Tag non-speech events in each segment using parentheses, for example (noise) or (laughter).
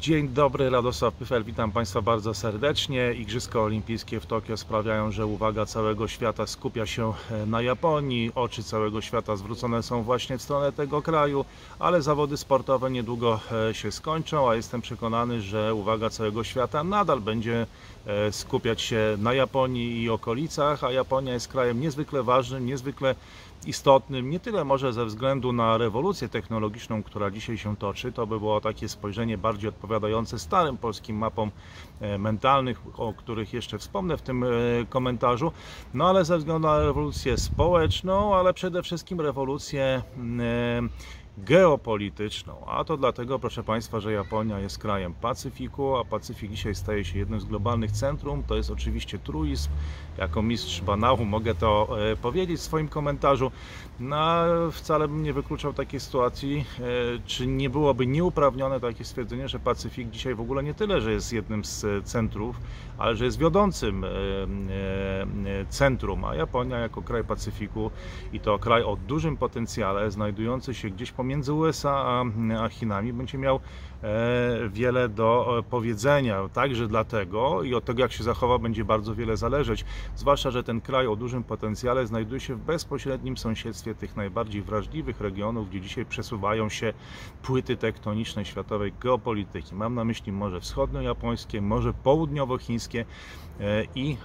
Dzień dobry, Radosław Pyfel, witam Państwa bardzo serdecznie. Igrzyska Olimpijskie w Tokio sprawiają, że uwaga całego świata skupia się e, na Japonii. Oczy całego świata zwrócone są właśnie w stronę tego kraju, ale zawody sportowe niedługo e, się skończą, a jestem przekonany, że uwaga całego świata nadal będzie e, skupiać się na Japonii i okolicach, a Japonia jest krajem niezwykle ważnym, niezwykle istotnym, nie tyle może ze względu na rewolucję technologiczną, która dzisiaj się toczy, to by było takie spojrzenie bardziej odpowiadające starym polskim mapom e, mentalnych, o których jeszcze wspomnę w tym e, komentarzu, no ale ze względu na rewolucję społeczną, ale przede wszystkim rewolucję e, geopolityczną. A to dlatego, proszę Państwa, że Japonia jest krajem Pacyfiku, a Pacyfik dzisiaj staje się jednym z globalnych centrum. To jest oczywiście truizm. Jako mistrz banału mogę to e, powiedzieć w swoim komentarzu. No, wcale bym nie wykluczał takiej sytuacji, e, czy nie byłoby nieuprawnione takie stwierdzenie, że Pacyfik dzisiaj w ogóle nie tyle, że jest jednym z e, centrów, ale że jest wiodącym centrum, a Japonia jako kraj Pacyfiku i to kraj o dużym potencjale, znajdujący się gdzieś pomiędzy USA a Chinami, będzie miał E, wiele do e, powiedzenia. Także dlatego i od tego, jak się zachowa, będzie bardzo wiele zależeć. Zwłaszcza, że ten kraj o dużym potencjale znajduje się w bezpośrednim sąsiedztwie tych najbardziej wrażliwych regionów, gdzie dzisiaj przesuwają się płyty tektoniczne światowej geopolityki. Mam na myśli Morze Wschodnio-Japońskie, Morze Południowochińskie e, i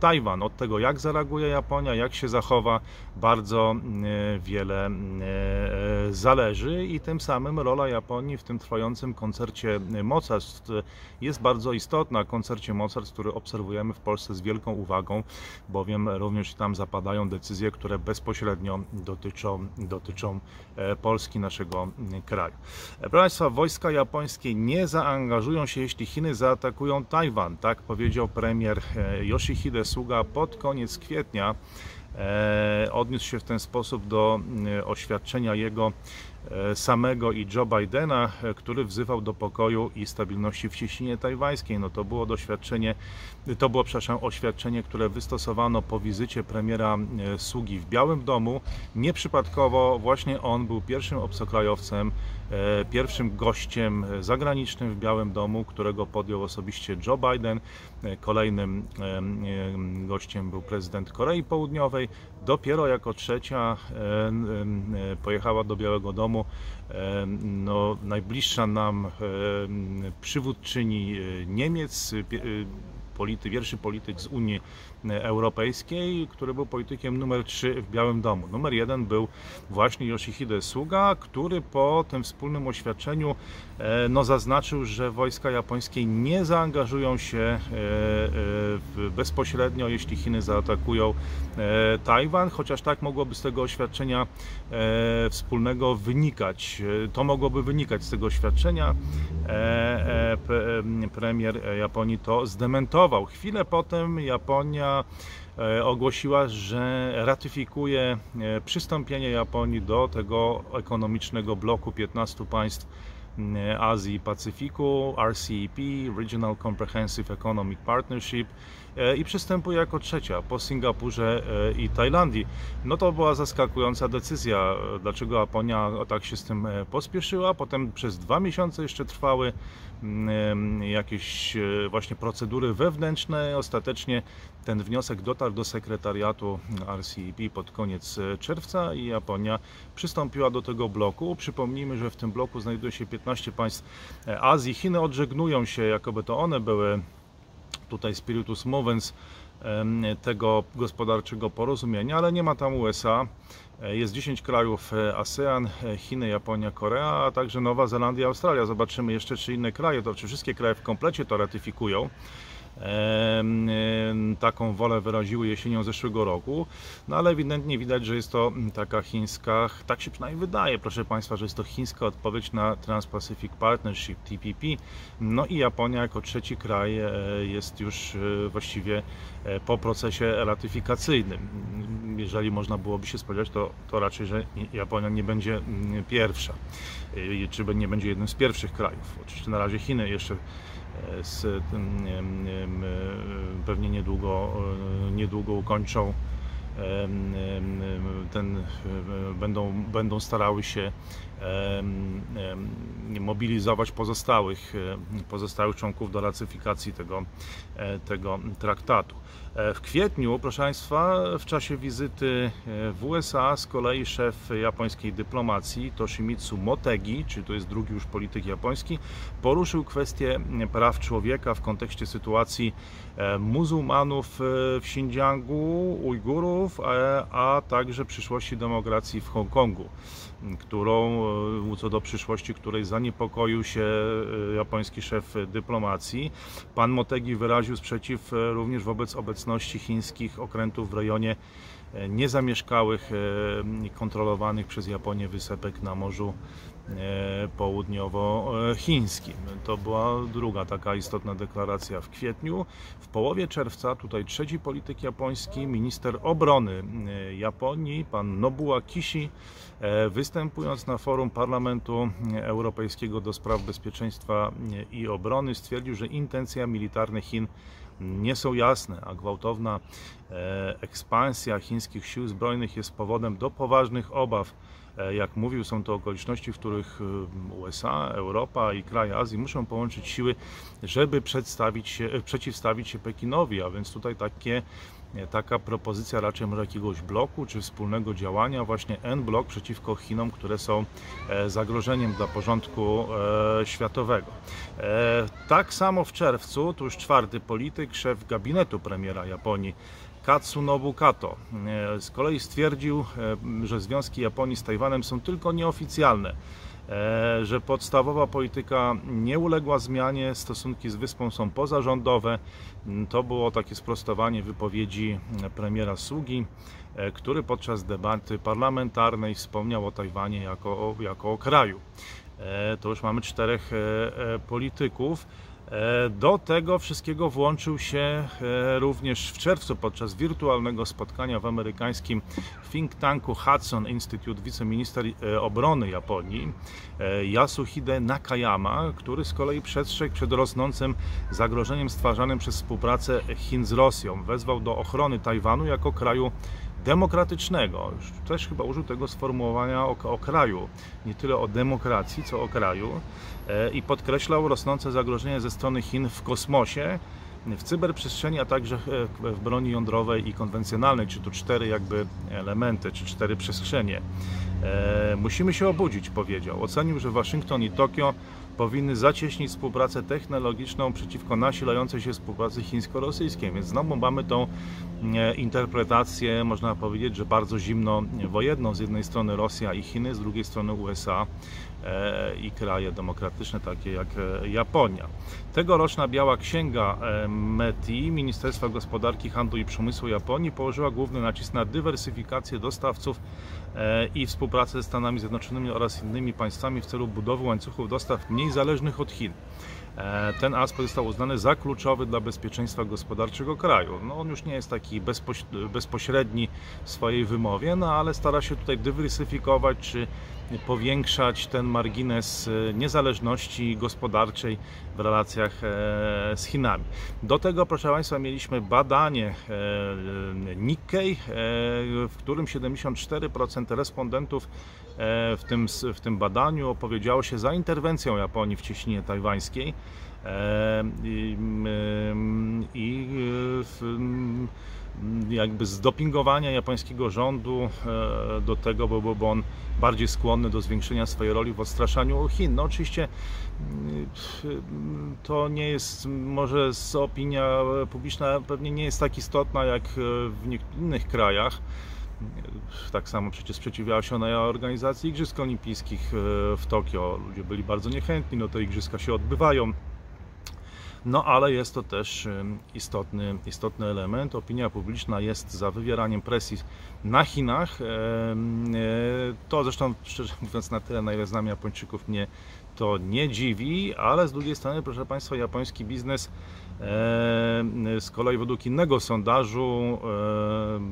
Tajwan. Od tego, jak zareaguje Japonia, jak się zachowa, bardzo wiele zależy i tym samym rola Japonii w tym trwającym koncercie mocarstw jest bardzo istotna. Koncercie mocarstw, który obserwujemy w Polsce z wielką uwagą, bowiem również tam zapadają decyzje, które bezpośrednio dotyczą, dotyczą e, Polski, naszego kraju. E, proszę Państwa, wojska japońskie nie zaangażują się, jeśli Chiny zaatakują Tajwan. Tak powiedział premier e, Yoshihide Suga pod koniec kwietnia. Odniósł się w ten sposób do oświadczenia jego E, samego i Joe Bidena, e, który wzywał do pokoju i stabilności w cieśninie tajwańskiej. No to było doświadczenie, to było, przepraszam, oświadczenie, które wystosowano po wizycie premiera e, Sugi w Białym Domu. Nieprzypadkowo właśnie on był pierwszym obcokrajowcem, pierwszym gościem zagranicznym w Białym Domu, którego podjął osobiście Joe Biden. Kolejnym gościem był prezydent Korei Południowej. Dopiero jako trzecia pojechała do Białego Domu no, najbliższa nam przywódczyni e, Niemiec, e, polity, pierwszy polityk z Unii Europejskiej, który był politykiem numer 3 w Białym Domu. Numer 1 był właśnie Yoshihide Suga, który po tym wspólnym oświadczeniu e, no, zaznaczył, że wojska japońskie nie zaangażują się e, e, bezpośrednio, jeśli Chiny zaatakują Tajwan, chociaż tak mogłoby z tego oświadczenia wspólnego wynikać. To mogłoby wynikać z tego oświadczenia. Premier Japonii to zdementował. Chwilę potem Japonia E, ogłosiła, że ratyfikuje e, przystąpienie Japonii do tego ekonomicznego bloku 15 państw e, Azji i Pacyfiku, RCEP, Regional Comprehensive Economic Partnership i przystępuje jako trzecia po Singapurze i Tajlandii. No to była zaskakująca decyzja, dlaczego Japonia tak się z tym pospieszyła. Potem przez dwa miesiące jeszcze trwały mm, jakieś właśnie procedury wewnętrzne. Ostatecznie ten wniosek dotarł do sekretariatu RCEP pod koniec e, czerwca i Japonia przystąpiła do tego bloku. Przypomnijmy, że w tym bloku znajduje się 15 państw e, Azji. Chiny odżegnują się, jakoby to one były tutaj spiritus movens tego gospodarczego porozumienia, ale nie ma tam USA. E, jest 10 krajów ASEAN, Chiny, Japonia, Korea, a także Nowa Zelandia, Australia. Zobaczymy jeszcze, czy inne kraje, to czy wszystkie kraje w komplecie to ratyfikują taką wolę wyraziły jesienią zeszłego roku, no ale ewidentnie widać, że jest to taka chińska, tak się przynajmniej wydaje, proszę Państwa, że jest to chińska odpowiedź na Trans-Pacific Partnership, TPP, no i Japonia jako trzeci kraj e, jest już e, właściwie e, po procesie ratyfikacyjnym. Jeżeli można byłoby się spodziewać, to, to raczej, że Japonia nie będzie pierwsza, czy nie będzie jednym z pierwszych krajów. Oczywiście na razie Chiny jeszcze z tym, pewnie niedługo, niedługo ukończą ten, będą, będą starały się mobilizować pozostałych, pozostałych członków do ratyfikacji tego, tego traktatu. W kwietniu, proszę Państwa, w czasie wizyty w USA z kolei szef japońskiej dyplomacji Toshimitsu Motegi, czyli to jest drugi już polityk japoński, poruszył kwestię praw człowieka w kontekście sytuacji muzułmanów w Xinjiangu, Ujgurów, a także przyszłości demokracji w Hongkongu którą, e, co do przyszłości, której zaniepokoił się e, japoński szef dyplomacji. Pan Motegi wyraził sprzeciw e, również wobec obecności chińskich okrętów w rejonie niezamieszkałych kontrolowanych przez Japonię wysepek na Morzu Południowochińskim. To była druga taka istotna deklaracja w kwietniu. W połowie czerwca tutaj trzeci polityk japoński, minister obrony Japonii, pan Nobuo Kishi, występując na forum Parlamentu Europejskiego do spraw bezpieczeństwa i obrony, stwierdził, że intencja militarne Chin nie są jasne, a gwałtowna e, ekspansja chińskich sił zbrojnych jest powodem do poważnych obaw. E, jak mówił, są to okoliczności, w których e, USA, Europa i kraje Azji muszą połączyć siły, żeby przedstawić się, przeciwstawić się Pekinowi, a więc tutaj takie taka propozycja raczej może jakiegoś bloku czy wspólnego działania, właśnie N-blok przeciwko Chinom, które są e, zagrożeniem dla porządku e, światowego. E, tak samo w czerwcu, tu już czwarty polityk, szef gabinetu premiera Japonii, Katsunobu Kato z kolei stwierdził, że związki Japonii z Tajwanem są tylko nieoficjalne E, że podstawowa polityka nie uległa zmianie, stosunki z wyspą są pozarządowe. Mm, to było takie sprostowanie wypowiedzi premiera Sugi, e, który podczas debaty parlamentarnej wspomniał o Tajwanie jako, jako o kraju. E, to już mamy czterech polityków. E, do tego wszystkiego włączył się e, również w czerwcu podczas wirtualnego spotkania w amerykańskim think tanku Hudson Institute wiceminister e, obrony Japonii Yasuhide Nakayama, który z kolei przestrzegł przed rosnącym zagrożeniem stwarzanym przez współpracę Chin z Rosją. Wezwał do ochrony Tajwanu jako kraju demokratycznego. Już też chyba użył tego sformułowania o, o, kraju, nie tyle o demokracji, co o kraju. E, i podkreślał rosnące zagrożenie ze strony Chin w kosmosie, w cyberprzestrzeni, a także e, w broni jądrowej i konwencjonalnej, czy tu cztery jakby elementy, czy cztery przestrzenie. E, musimy się obudzić, powiedział. Ocenił, że Waszyngton i Tokio powinny zacieśnić współpracę technologiczną przeciwko nasilającej się współpracy chińsko-rosyjskiej. Więc znowu mamy tą e, interpretację, można powiedzieć, że bardzo zimno wojenną. Z jednej strony Rosja i Chiny, z drugiej strony USA i kraje demokratyczne, takie jak e, Japonia. Tegoroczna Biała Księga METI, Ministerstwa Gospodarki, Handlu i Przemysłu Japonii, położyła główny nacisk na dywersyfikację dostawców i współpracę ze Stanami Zjednoczonymi oraz innymi państwami w celu budowy łańcuchów dostaw mniej zależnych od Chin. E, ten aspekt został uznany za kluczowy dla bezpieczeństwa gospodarczego kraju. No, on już nie jest taki bezpośredni w swojej wymowie, no ale stara się tutaj dywersyfikować czy powiększać ten margines e, niezależności gospodarczej w relacjach e, z Chinami. Do tego, proszę Państwa, mieliśmy badanie Nikkei, w którym 74% respondentów w tym, w tym badaniu opowiedziało się za interwencją Japonii w cieśninie tajwańskiej i, i jakby zdopingowania japońskiego rządu e, do tego, bo byłby on bardziej skłonny do zwiększenia swojej roli w odstraszaniu Chin. No oczywiście to nie jest, może opinia publiczna pewnie nie jest tak istotna jak w innych krajach. Tak samo przecież sprzeciwiała się ona organizacji Igrzysk Olimpijskich e, w Tokio. Ludzie byli bardzo niechętni, no te igrzyska się odbywają. No ale jest to też istotny, istotny element. Opinia publiczna jest za wywieraniem presji na Chinach. E, to zresztą, szczerze (laughs) mówiąc, na tyle, na ile znam Japończyków, nie, to nie dziwi, ale z drugiej strony, proszę Państwa, japoński biznes e, z kolei według innego sondażu,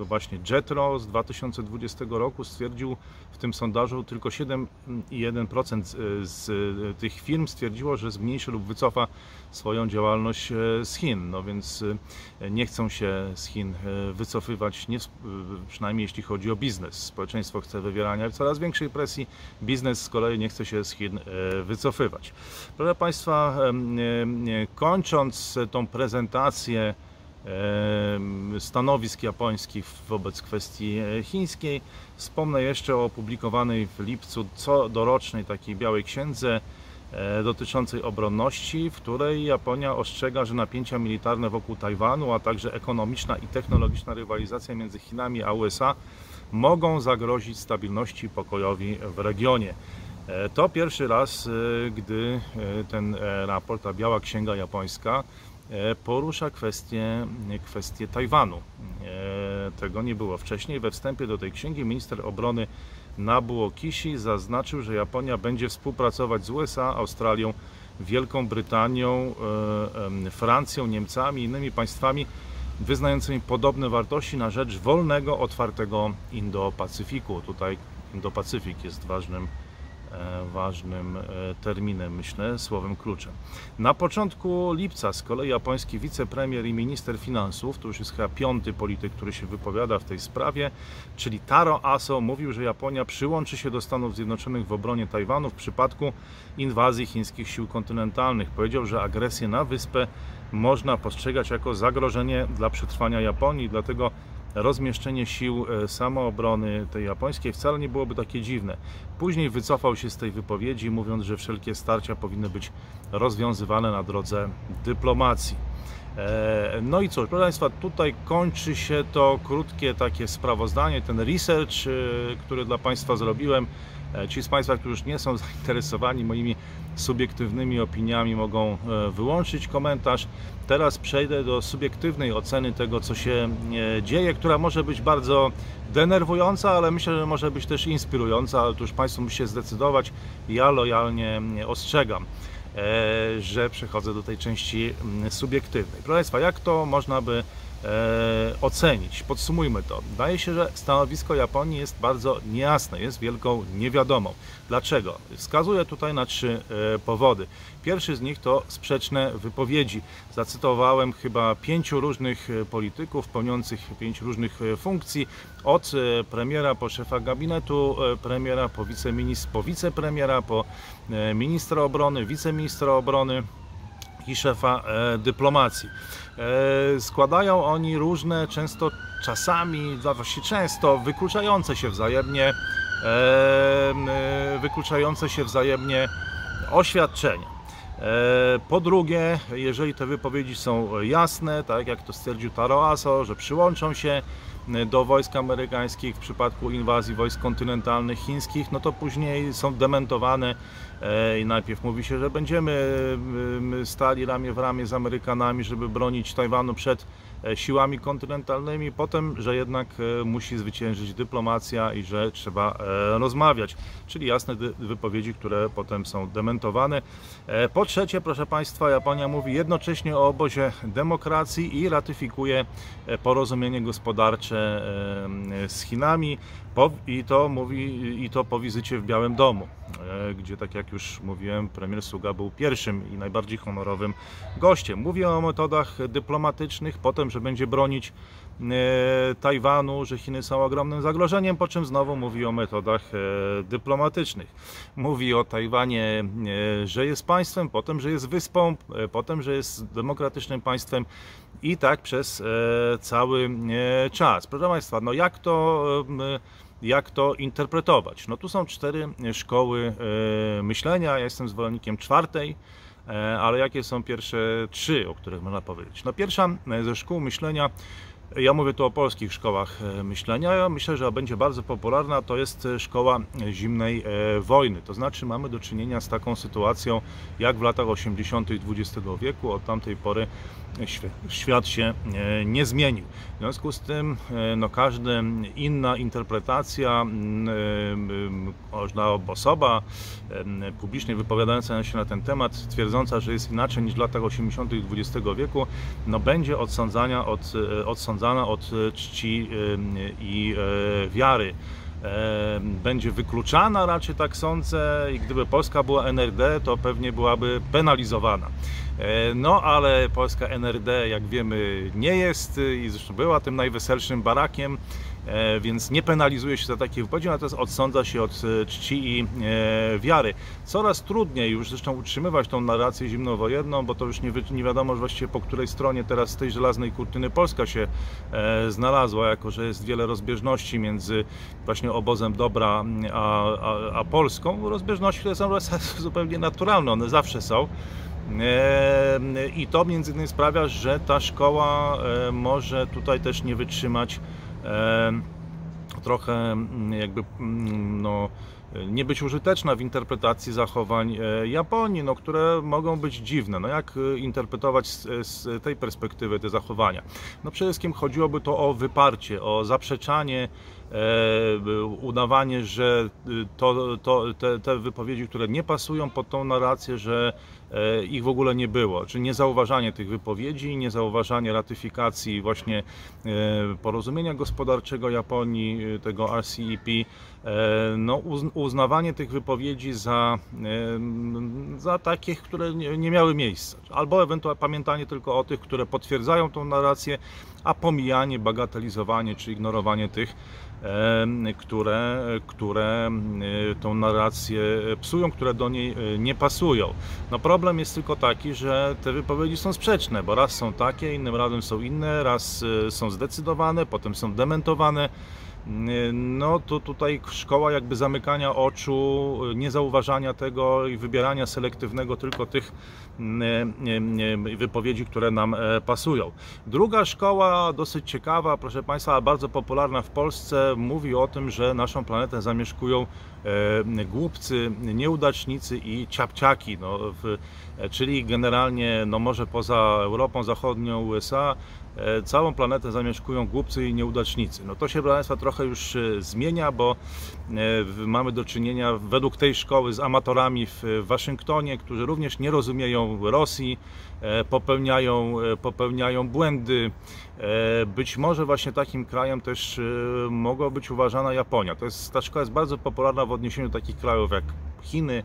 e, właśnie Jetro z 2020 roku stwierdził w tym sondażu tylko 7,1% z tych firm stwierdziło, że zmniejszy lub wycofa swoją działalność z Chin. No więc nie chcą się z Chin wycofywać, nie, przynajmniej jeśli chodzi o biznes. Społeczeństwo chce wywierania coraz większej presji, biznes z kolei nie chce się z Chin wycofywać. Proszę Państwa, kończąc tą prezentację stanowisk japońskich wobec kwestii e, chińskiej, wspomnę jeszcze o opublikowanej w lipcu co dorocznej takiej białej księdze e, dotyczącej obronności, w której Japonia ostrzega, że napięcia militarne wokół Tajwanu, a także ekonomiczna i technologiczna rywalizacja między Chinami a USA mogą zagrozić stabilności i pokojowi w regionie. E, to pierwszy raz, e, gdy e, ten raport, ta biała księga japońska, porusza kwestię, kwestię Tajwanu. Tego nie było wcześniej. We wstępie do tej księgi minister obrony Nabuo Kishi zaznaczył, że Japonia będzie współpracować z USA, Australią, Wielką Brytanią, Francją, Niemcami i innymi państwami wyznającymi podobne wartości na rzecz wolnego, otwartego Indo-Pacyfiku. Tutaj Indo-Pacyfik jest ważnym E, ważnym e, terminem, myślę, słowem kluczem. Na początku lipca z kolei japoński wicepremier i minister finansów, to już jest chyba piąty polityk, który się wypowiada w tej sprawie, czyli Taro Aso mówił, że Japonia przyłączy się do Stanów Zjednoczonych w obronie Tajwanu w przypadku inwazji chińskich sił kontynentalnych. Powiedział, że agresję na wyspę można postrzegać jako zagrożenie dla przetrwania Japonii, dlatego rozmieszczenie sił e, samoobrony tej japońskiej wcale nie byłoby takie dziwne. Później wycofał się z tej wypowiedzi, mówiąc, że wszelkie starcia powinny być rozwiązywane na drodze dyplomacji. E, no i cóż, proszę Państwa, tutaj kończy się to krótkie takie sprawozdanie, ten research, e, który dla Państwa zrobiłem. Ci z Państwa, którzy już nie są (laughs) zainteresowani moimi subiektywnymi opiniami, mogą wyłączyć komentarz. Teraz przejdę do subiektywnej oceny tego, co się e, dzieje, która może być bardzo denerwująca, ale myślę, że może być też inspirująca, ale tu już Państwo musicie zdecydować. Ja lojalnie ostrzegam, e, że przechodzę do tej części subiektywnej. Proszę Państwa, jak to można by e, ocenić. Podsumujmy to. Wydaje się, że stanowisko Japonii jest bardzo niejasne, jest wielką niewiadomą. Dlaczego? Wskazuję tutaj na trzy e, powody. Pierwszy z nich to sprzeczne wypowiedzi. Zacytowałem chyba pięciu różnych e, polityków pełniących pięć różnych e, funkcji, od e, premiera po szefa gabinetu e, premiera, po, wiceministr, po wicepremiera, po e, ministra obrony, wiceministra obrony i szefa e, dyplomacji. E, składają oni różne, często czasami, właściwie często wykluczające się wzajemnie, e, wykluczające się wzajemnie oświadczenia. Po drugie, jeżeli te wypowiedzi są jasne, tak jak to stwierdził Taro Aso, że przyłączą się do wojsk amerykańskich w przypadku inwazji wojsk kontynentalnych chińskich, no to później są dementowane e, i najpierw mówi się, że będziemy stali ramię w ramię z Amerykanami, żeby bronić Tajwanu przed siłami kontynentalnymi, potem, że jednak e, musi zwyciężyć dyplomacja i że trzeba e, rozmawiać, czyli jasne wypowiedzi, które potem są dementowane. Po trzecie, proszę Państwa, Japonia mówi jednocześnie o obozie demokracji i ratyfikuje porozumienie gospodarcze z Chinami i to mówi i to po wizycie w Białym Domu, gdzie tak jak już mówiłem, premier Suga był pierwszym i najbardziej honorowym gościem. Mówię o metodach dyplomatycznych, potem że będzie bronić e, Tajwanu, że Chiny są ogromnym zagrożeniem, po czym znowu mówi o metodach e, dyplomatycznych. Mówi o Tajwanie, e, że jest państwem, potem, że jest wyspą, potem, że jest demokratycznym państwem i tak przez cały czas. Proszę Państwa, no jak to jak to interpretować? No tu są cztery szkoły myślenia. Ja jestem zwolennikiem czwartej E, ale jakie są pierwsze trzy, o których można powiedzieć? No pierwsza e, ze szkół myślenia Ja mówię tu o polskich szkołach myślenia. Ja myślę, że będzie bardzo popularna to jest szkoła zimnej wojny. To znaczy mamy do czynienia z taką sytuacją jak w latach 80. XX wieku. Od tamtej pory świat się nie zmienił. W związku z tym no, każda inna interpretacja, każda osoba publicznie wypowiadająca się na ten temat, twierdząca, że jest inaczej niż w latach 80. XX wieku, no, będzie odsądzania od, odsądzana od czci i e, wiary będzie wykluczana, raczej tak sądzę, i gdyby Polska była NRD, to pewnie byłaby penalizowana. E, no, ale Polska NRD, jak wiemy, nie jest i zresztą była tym najweselszym barakiem, więc nie penalizuje się za takie wypowiedzi, natomiast odsądza się od e, czci i wiary. Coraz trudniej już zresztą utrzymywać tą narrację zimnowojenną, bo to już nie, wiadomo właściwie po której stronie teraz tej żelaznej kurtyny Polska się znalazła, jako że jest wiele rozbieżności między właśnie obozem dobra a, a, a Polską. Rozbieżności, które są (laughs) zupełnie naturalne, one zawsze są. I to między innymi sprawia, że ta szkoła może tutaj też nie wytrzymać trochę jakby no, nie być użyteczna w interpretacji zachowań e, Japonii, no, które mogą być dziwne. No, jak e, interpretować z, z tej perspektywy te zachowania? No, przede wszystkim chodziłoby to o wyparcie, o zaprzeczanie E, udawanie, że y, to, to, te, te wypowiedzi, które nie pasują pod tą narrację, że e, ich w ogóle nie było, czy niezauważanie tych wypowiedzi, niezauważanie ratyfikacji właśnie e, porozumienia gospodarczego Japonii, tego RCEP, no, uznawanie tych wypowiedzi za, za takich, które nie miały miejsca, albo ewentualnie pamiętanie tylko o tych, które potwierdzają tą narrację, a pomijanie, bagatelizowanie czy ignorowanie tych, które, które tą narrację psują, które do niej e, nie pasują. No problem jest tylko taki, że te wypowiedzi są sprzeczne, bo raz są takie, innym razem są inne, raz e, są zdecydowane, potem są dementowane. No to tutaj szkoła jakby zamykania oczu, niezauważania tego i wybierania selektywnego tylko tych wypowiedzi, które nam e, pasują. Druga szkoła, dosyć ciekawa, proszę Państwa, bardzo popularna w Polsce, mówi o tym, że naszą planetę zamieszkują e, głupcy, nieudacznicy i ciapciaki, no, w, e, czyli generalnie, no może poza Europą Zachodnią, USA, całą planetę zamieszkują głupcy i nieudacznicy. No to się, proszę Państwa, trochę już zmienia, bo mamy do czynienia według tej szkoły z amatorami w Waszyngtonie, którzy również nie rozumieją Rosji, popełniają, popełniają błędy. Być może właśnie takim krajem też mogła być uważana Japonia. To jest, ta szkoła jest bardzo popularna w odniesieniu do takich krajów jak Chiny,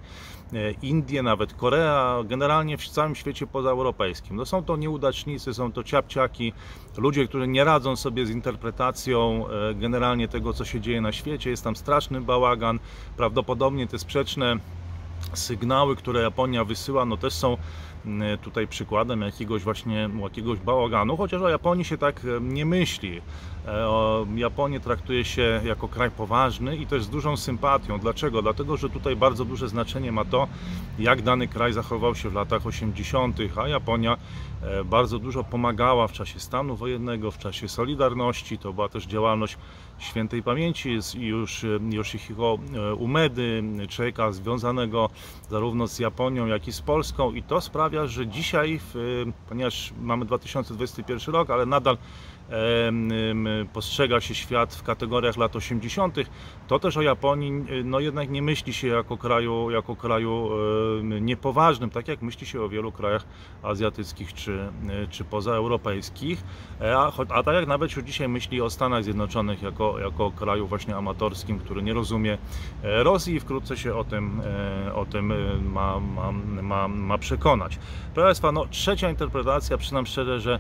E, Indie, nawet Korea, generalnie w całym świecie pozaeuropejskim. No są to nieudacznicy, są to ciapciaki, ludzie, którzy nie radzą sobie z interpretacją e, generalnie tego, co się dzieje na świecie. Jest tam straszny bałagan, prawdopodobnie te sprzeczne sygnały, które Japonia wysyła, no też są mm, tutaj przykładem jakiegoś właśnie jakiegoś bałaganu, chociaż o Japonii się tak nie myśli. E, Japonię traktuje się jako kraj poważny i też z dużą sympatią. Dlaczego? Dlatego, że tutaj bardzo duże znaczenie ma to, jak dany kraj zachował się w latach 80., a Japonia e, bardzo dużo pomagała w czasie stanu wojennego, w czasie Solidarności. To była też działalność świętej pamięci już Yoshihiro Umedy, człowieka związanego zarówno z Japonią, jak i z Polską i to sprawia, że dzisiaj, ponieważ mamy 2021 rok, ale nadal postrzega się świat w kategoriach lat 80., to też o Japonii no jednak nie myśli się jako kraju, jako kraju niepoważnym, tak jak myśli się o wielu krajach azjatyckich czy, czy pozaeuropejskich, e, a, a tak jak nawet już dzisiaj myśli o Stanach Zjednoczonych jako, jako kraju właśnie amatorskim, który nie rozumie e, Rosji i wkrótce się o tym, e, o tym ma, ma, ma, ma przekonać. Proszę Państwa, no, trzecia interpretacja, przynam szczerze, że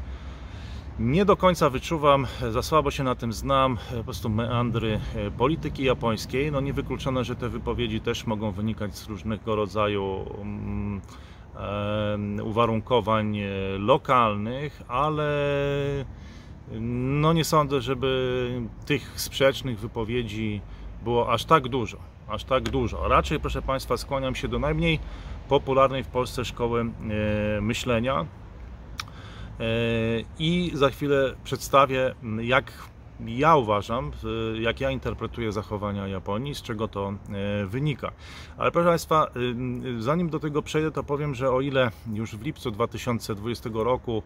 nie do końca wyczuwam, za słabo się na tym znam, po prostu meandry e, polityki japońskiej. No niewykluczone, że te wypowiedzi też mogą wynikać z różnego rodzaju um, uwarunkowań e, lokalnych, ale no nie sądzę, żeby tych sprzecznych wypowiedzi było aż tak dużo. Aż tak dużo. Raczej, proszę Państwa, skłaniam się do najmniej popularnej w Polsce szkoły e, myślenia, i za chwilę przedstawię, jak ja uważam, jak ja interpretuję zachowania Japonii, z czego to wynika. Ale proszę Państwa, zanim do tego przejdę, to powiem, że o ile już w lipcu 2020 roku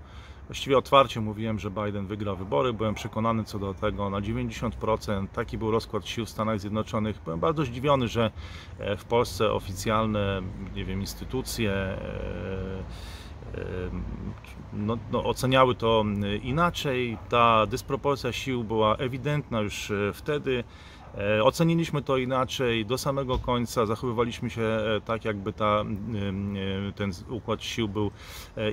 Właściwie otwarcie mówiłem, że Biden wygra wybory. Byłem przekonany co do tego na 90%. Taki był rozkład sił w Stanach Zjednoczonych. Byłem bardzo zdziwiony, że e, w Polsce oficjalne, nie wiem, instytucje e, e, no, no, oceniały to inaczej. Ta dysproporcja sił była ewidentna już wtedy. E, oceniliśmy to inaczej do samego końca, zachowywaliśmy się e, tak, jakby ta, e, ten układ sił był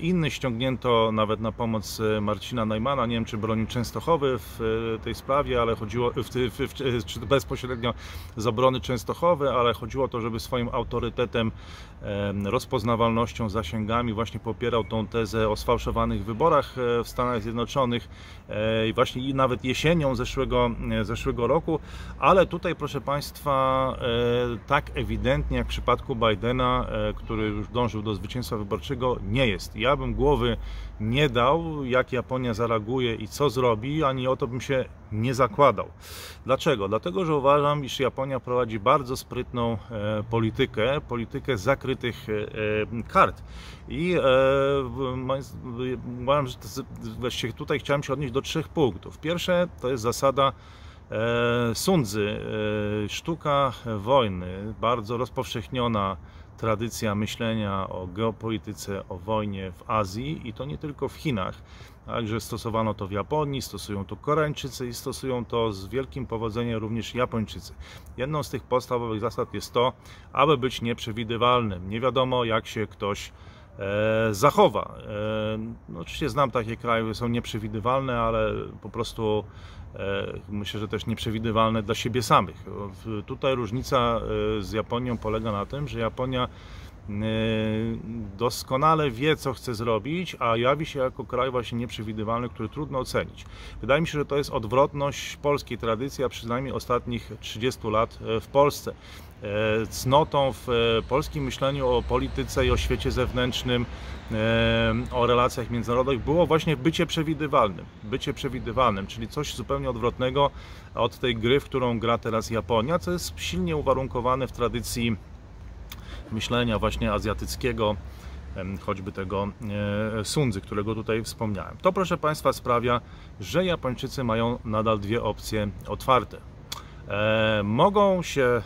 inny. Ściągnięto nawet na pomoc Marcina Najmana, nie wiem czy bronił Częstochowy w tej sprawie, ale chodziło, w, w, czy bezpośrednio z obrony Częstochowy, ale chodziło o to, żeby swoim autorytetem, rozpoznawalnością, zasięgami właśnie popierał tą tezę o sfałszowanych wyborach w Stanach Zjednoczonych i właśnie nawet jesienią zeszłego, zeszłego roku, ale tutaj, proszę Państwa, e, tak ewidentnie jak w przypadku Bidena, e, który już dążył do zwycięstwa wyborczego, nie jest. Ja bym głowy nie dał, jak Japonia zareaguje i co zrobi, ani o to bym się nie zakładał. Dlaczego? Dlatego, że uważam, iż Japonia prowadzi bardzo sprytną e, politykę, politykę zakrytych kart. I uważam, że właściwie tutaj chciałem się odnieść do trzech punktów. Pierwsze to jest zasada E, Sundzy, e, sztuka wojny, bardzo rozpowszechniona tradycja myślenia o geopolityce, o wojnie w Azji i to nie tylko w Chinach. Także stosowano to w Japonii, stosują to Koreańczycy i stosują to z wielkim powodzeniem również Japończycy. Jedną z tych podstawowych zasad jest to, aby być nieprzewidywalnym. Nie wiadomo, jak się ktoś e, zachowa. E, no, oczywiście znam takie kraje, są nieprzewidywalne, ale po prostu E, myślę, że też nieprzewidywalne dla siebie samych. Tutaj różnica e, z Japonią polega na tym, że Japonia doskonale wie, co chce zrobić, a jawi się jako kraj właśnie nieprzewidywalny, który trudno ocenić. Wydaje mi się, że to jest odwrotność polskiej tradycji, a przynajmniej ostatnich 30 lat w Polsce. E, cnotą w e, polskim myśleniu o polityce i o świecie zewnętrznym, e, o relacjach międzynarodowych było właśnie bycie przewidywalnym. Bycie przewidywalnym, czyli coś zupełnie odwrotnego od tej gry, w którą gra teraz Japonia, co jest silnie uwarunkowane w tradycji myślenia właśnie azjatyckiego, choćby tego Sundzy, którego tutaj wspomniałem. To proszę Państwa sprawia, że Japończycy mają nadal dwie opcje otwarte e, mogą się e,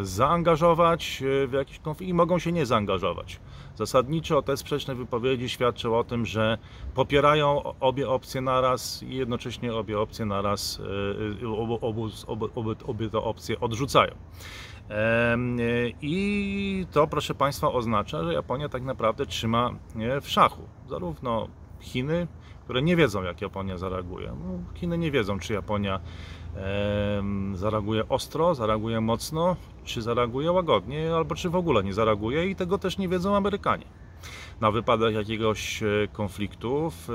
e, zaangażować w jakiś konflikt i mogą się nie zaangażować. Zasadniczo te sprzeczne wypowiedzi świadczą o tym, że popierają obie opcje naraz i jednocześnie obie opcje naraz, e, obu, obie te opcje odrzucają. E, I to, proszę Państwa, oznacza, że Japonia tak naprawdę trzyma w szachu zarówno Chiny, które nie wiedzą, jak Japonia zareaguje. No, Chiny nie wiedzą, czy Japonia zareaguje ostro, zareaguje mocno, czy zareaguje łagodnie, albo czy w ogóle nie zareaguje i tego też nie wiedzą Amerykanie. Na wypadek jakiegoś e, konfliktu w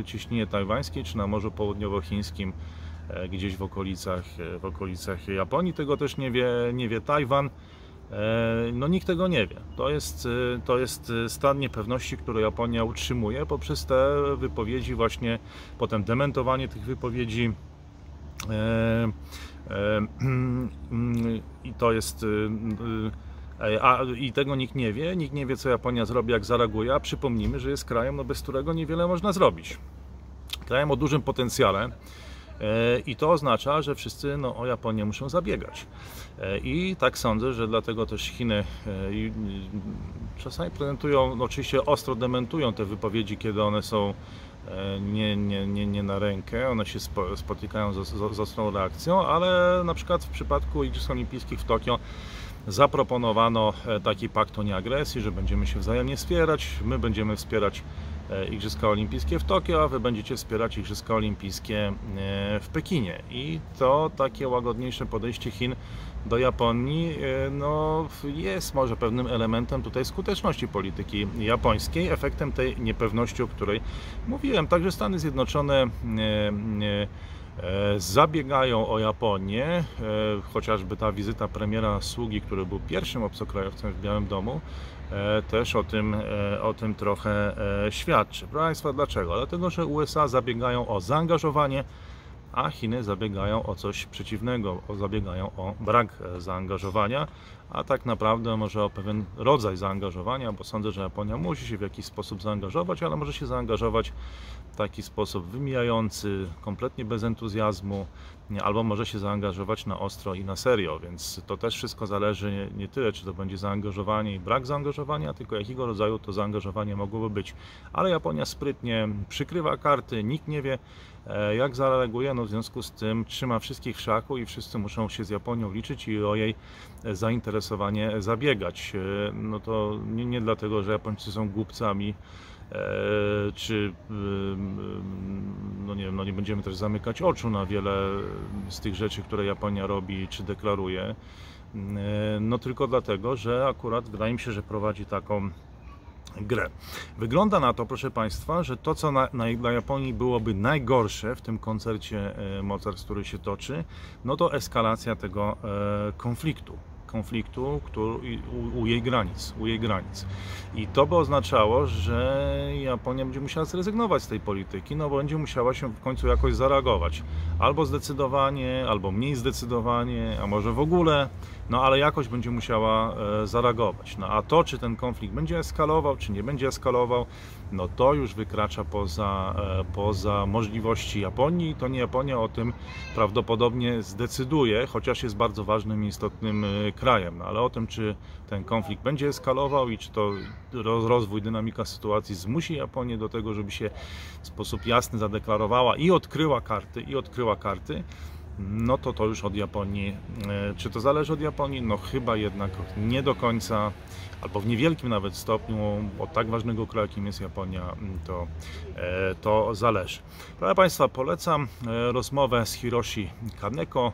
e, cieśninie tajwańskiej czy na Morzu Południowochińskim, gdzieś w okolicach, w okolicach Japonii, tego też nie wie, nie wie Tajwan. No nikt tego nie wie. To jest, to jest stan niepewności, który Japonia utrzymuje poprzez te wypowiedzi właśnie, potem dementowanie tych wypowiedzi E, e, (clears throat) I to jest. E, a, I tego nikt nie wie, nikt nie wie, co Japonia zrobi, jak zareaguje, a przypomnijmy, że jest krajem, no bez którego niewiele można zrobić. Krajem o dużym potencjale, i to oznacza, że wszyscy no, o Japonię muszą zabiegać. I tak sądzę, że dlatego też Chiny czasami prezentują, no, oczywiście ostro dementują te wypowiedzi, kiedy one są E, nie, nie, nie, nie na rękę, one się spotykają z, z, z ostrą reakcją, ale na przykład w przypadku Igrzysk Olimpijskich w Tokio zaproponowano e, taki pakt o nieagresji, że będziemy się wzajemnie wspierać, my będziemy wspierać e, Igrzyska Olimpijskie w Tokio, a wy będziecie wspierać Igrzyska Olimpijskie w Pekinie. I to takie łagodniejsze podejście Chin do Japonii no, jest może pewnym elementem tutaj skuteczności polityki japońskiej, efektem tej niepewności, o której mówiłem. Także Stany Zjednoczone e, zabiegają o Japonię, e, chociażby ta wizyta premiera Sługi, który był pierwszym obcokrajowcem w Białym Domu, e, też o tym, o tym trochę świadczy. Proszę Państwa, dlaczego? Dlatego, że USA zabiegają o zaangażowanie a Chiny zabiegają o coś przeciwnego, zabiegają o brak zaangażowania, a tak naprawdę może o pewien rodzaj zaangażowania, bo sądzę, że Japonia musi się w jakiś sposób zaangażować, ale może się zaangażować w taki sposób wymijający, kompletnie bez entuzjazmu, albo może się zaangażować na ostro i na serio, więc to też wszystko zależy nie tyle, czy to będzie zaangażowanie i brak zaangażowania, tylko jakiego rodzaju to zaangażowanie mogłoby być. Ale Japonia sprytnie przykrywa karty, nikt nie wie, e, jak zareaguje, no w związku z tym trzyma wszystkich w szaku i wszyscy muszą się z Japonią liczyć i o jej zainteresowanie zabiegać. E, no to nie, nie dlatego, że Japończycy są głupcami, czy no nie, wiem, no nie będziemy też zamykać oczu na wiele z tych rzeczy, które Japonia robi czy deklaruje, e, no tylko dlatego, że akurat wydaje mi się, że prowadzi taką grę. Wygląda na to, proszę Państwa, że to, co na, na, dla Japonii byłoby najgorsze w tym koncercie e, mocarstw, który się toczy, no to eskalacja tego e, konfliktu konfliktu który, u, u, jej granic, u jej granic. I to by oznaczało, że Japonia będzie musiała zrezygnować z tej polityki, no bo będzie musiała się w końcu jakoś zareagować. Albo zdecydowanie, albo mniej zdecydowanie, a może w ogóle, no ale jakoś będzie musiała e, zareagować. No a to, czy ten konflikt będzie eskalował, czy nie będzie eskalował, no to już wykracza poza, e, poza możliwości Japonii. To nie Japonia o tym prawdopodobnie zdecyduje, chociaż jest bardzo ważnym i istotnym e, krajem. No ale o tym, czy ten konflikt będzie eskalował i czy to rozwój, dynamika sytuacji zmusi Japonię do tego, żeby się w sposób jasny zadeklarowała i odkryła karty, i odkryła karty, no to to już od Japonii. E, czy to zależy od Japonii? No chyba jednak nie do końca, albo w niewielkim nawet stopniu, od tak ważnego kraju, jakim jest Japonia, to, e, to zależy. Proszę Państwa, polecam e, rozmowę z Hiroshi Kaneko,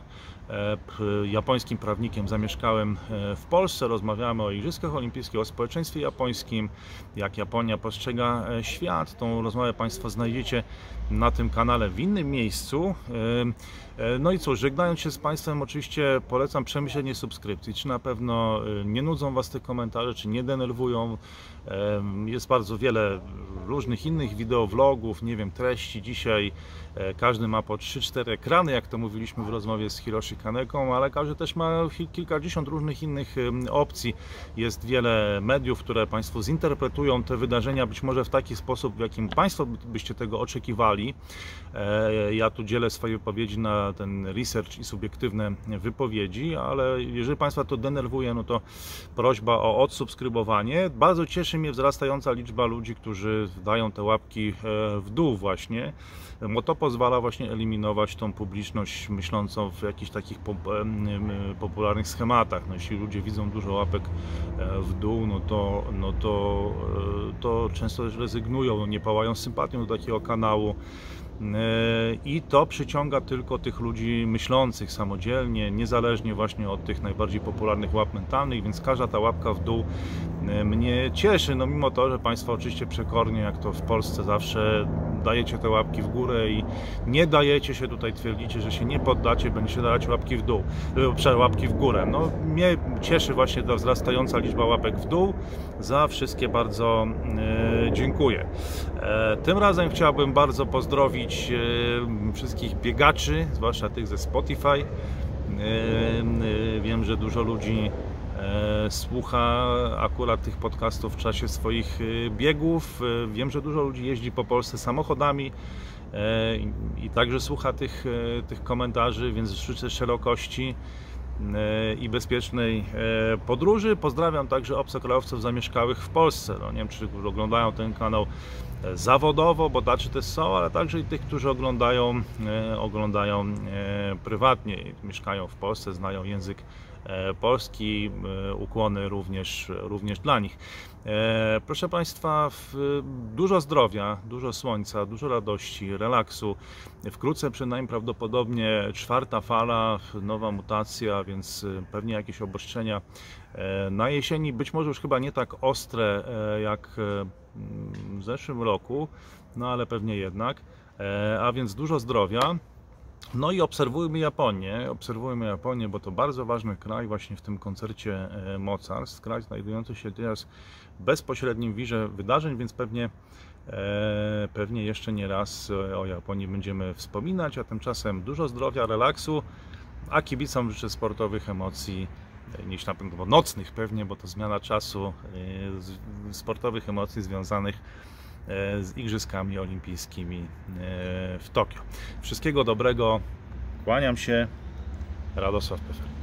japońskim prawnikiem zamieszkałem w Polsce. Rozmawiamy o Igrzyskach Olimpijskich, o społeczeństwie japońskim, jak Japonia postrzega świat. Tą rozmowę Państwo znajdziecie na tym kanale w innym miejscu. No i cóż, żegnając się z Państwem, oczywiście polecam przemyślenie subskrypcji. Czy na pewno y, nie nudzą Was te komentarze, czy nie denerwują. Jest bardzo wiele różnych innych wideowlogów, nie wiem, treści. Dzisiaj e, każdy ma po 3-4 ekrany, jak to mówiliśmy w rozmowie z Hiroshi Kaneką, ale każdy też ma kilkadziesiąt różnych innych opcji. Jest wiele mediów, które Państwo zinterpretują te wydarzenia być może w taki sposób, w jakim Państwo byście tego oczekiwali. E, ja tu dzielę swoje wypowiedzi na ten research i subiektywne wypowiedzi, ale jeżeli Państwa to denerwuje, no to prośba o odsubskrybowanie. Bardzo cieszy mnie wzrastająca liczba ludzi, którzy dają te łapki e, w dół właśnie, bo to pozwala właśnie eliminować tą publiczność myślącą w jakichś takich popularnych schematach. No, jeśli ludzie widzą dużo łapek e, w dół, no to, no to, to często rezygnują, no nie pałają sympatią do takiego kanału. E, i to przyciąga tylko tych ludzi myślących samodzielnie, niezależnie właśnie od tych najbardziej popularnych łap mentalnych, więc każda ta łapka w dół e, mnie cieszy, no mimo to, że Państwo oczywiście przekornie, jak to w Polsce zawsze dajecie te łapki w górę i nie dajecie się tutaj, twierdzicie, że się nie poddacie, będziecie dawać łapki w dół, e, łapki w górę. No mnie cieszy właśnie ta wzrastająca liczba łapek w dół, za wszystkie bardzo dziękuję. Tym razem chciałbym bardzo pozdrowić E, wszystkich biegaczy, zwłaszcza tych ze Spotify. E, e, wiem, że dużo ludzi słucha akurat tych podcastów w czasie swoich biegów. Wiem, że dużo ludzi jeździ po Polsce samochodami i także słucha tych, tych komentarzy, więc życzę szerokości i bezpiecznej podróży. Pozdrawiam także obcokrajowców zamieszkałych w Polsce. No, nie wiem, czy oglądają ten kanał zawodowo, bo tacy też są, ale także i tych, którzy oglądają, e, oglądają e, prywatnie, mieszkają w Polsce, znają język e, polski, ukłony również, również dla nich. Proszę Państwa, dużo zdrowia, dużo słońca, dużo radości, relaksu. Wkrótce przynajmniej prawdopodobnie czwarta fala, nowa mutacja, więc pewnie jakieś obostrzenia na jesieni, być może już chyba nie tak ostre jak w zeszłym roku, no ale pewnie jednak. E, a więc dużo zdrowia, No i obserwujmy Japonię, obserwujmy Japonię, bo to bardzo ważny kraj właśnie w tym koncercie e, mocarstw, kraj znajdujący się teraz bezpośrednim wirze wydarzeń, więc pewnie, e, pewnie jeszcze nie raz e, o Japonii będziemy wspominać, a tymczasem dużo zdrowia, relaksu, a kibicom życzę sportowych emocji, e, niż na pewno nocnych pewnie, bo to zmiana czasu, sportowych emocji związanych z Igrzyskami Olimpijskimi w Tokio. Wszystkiego dobrego, kłaniam się, Radosław Pefer.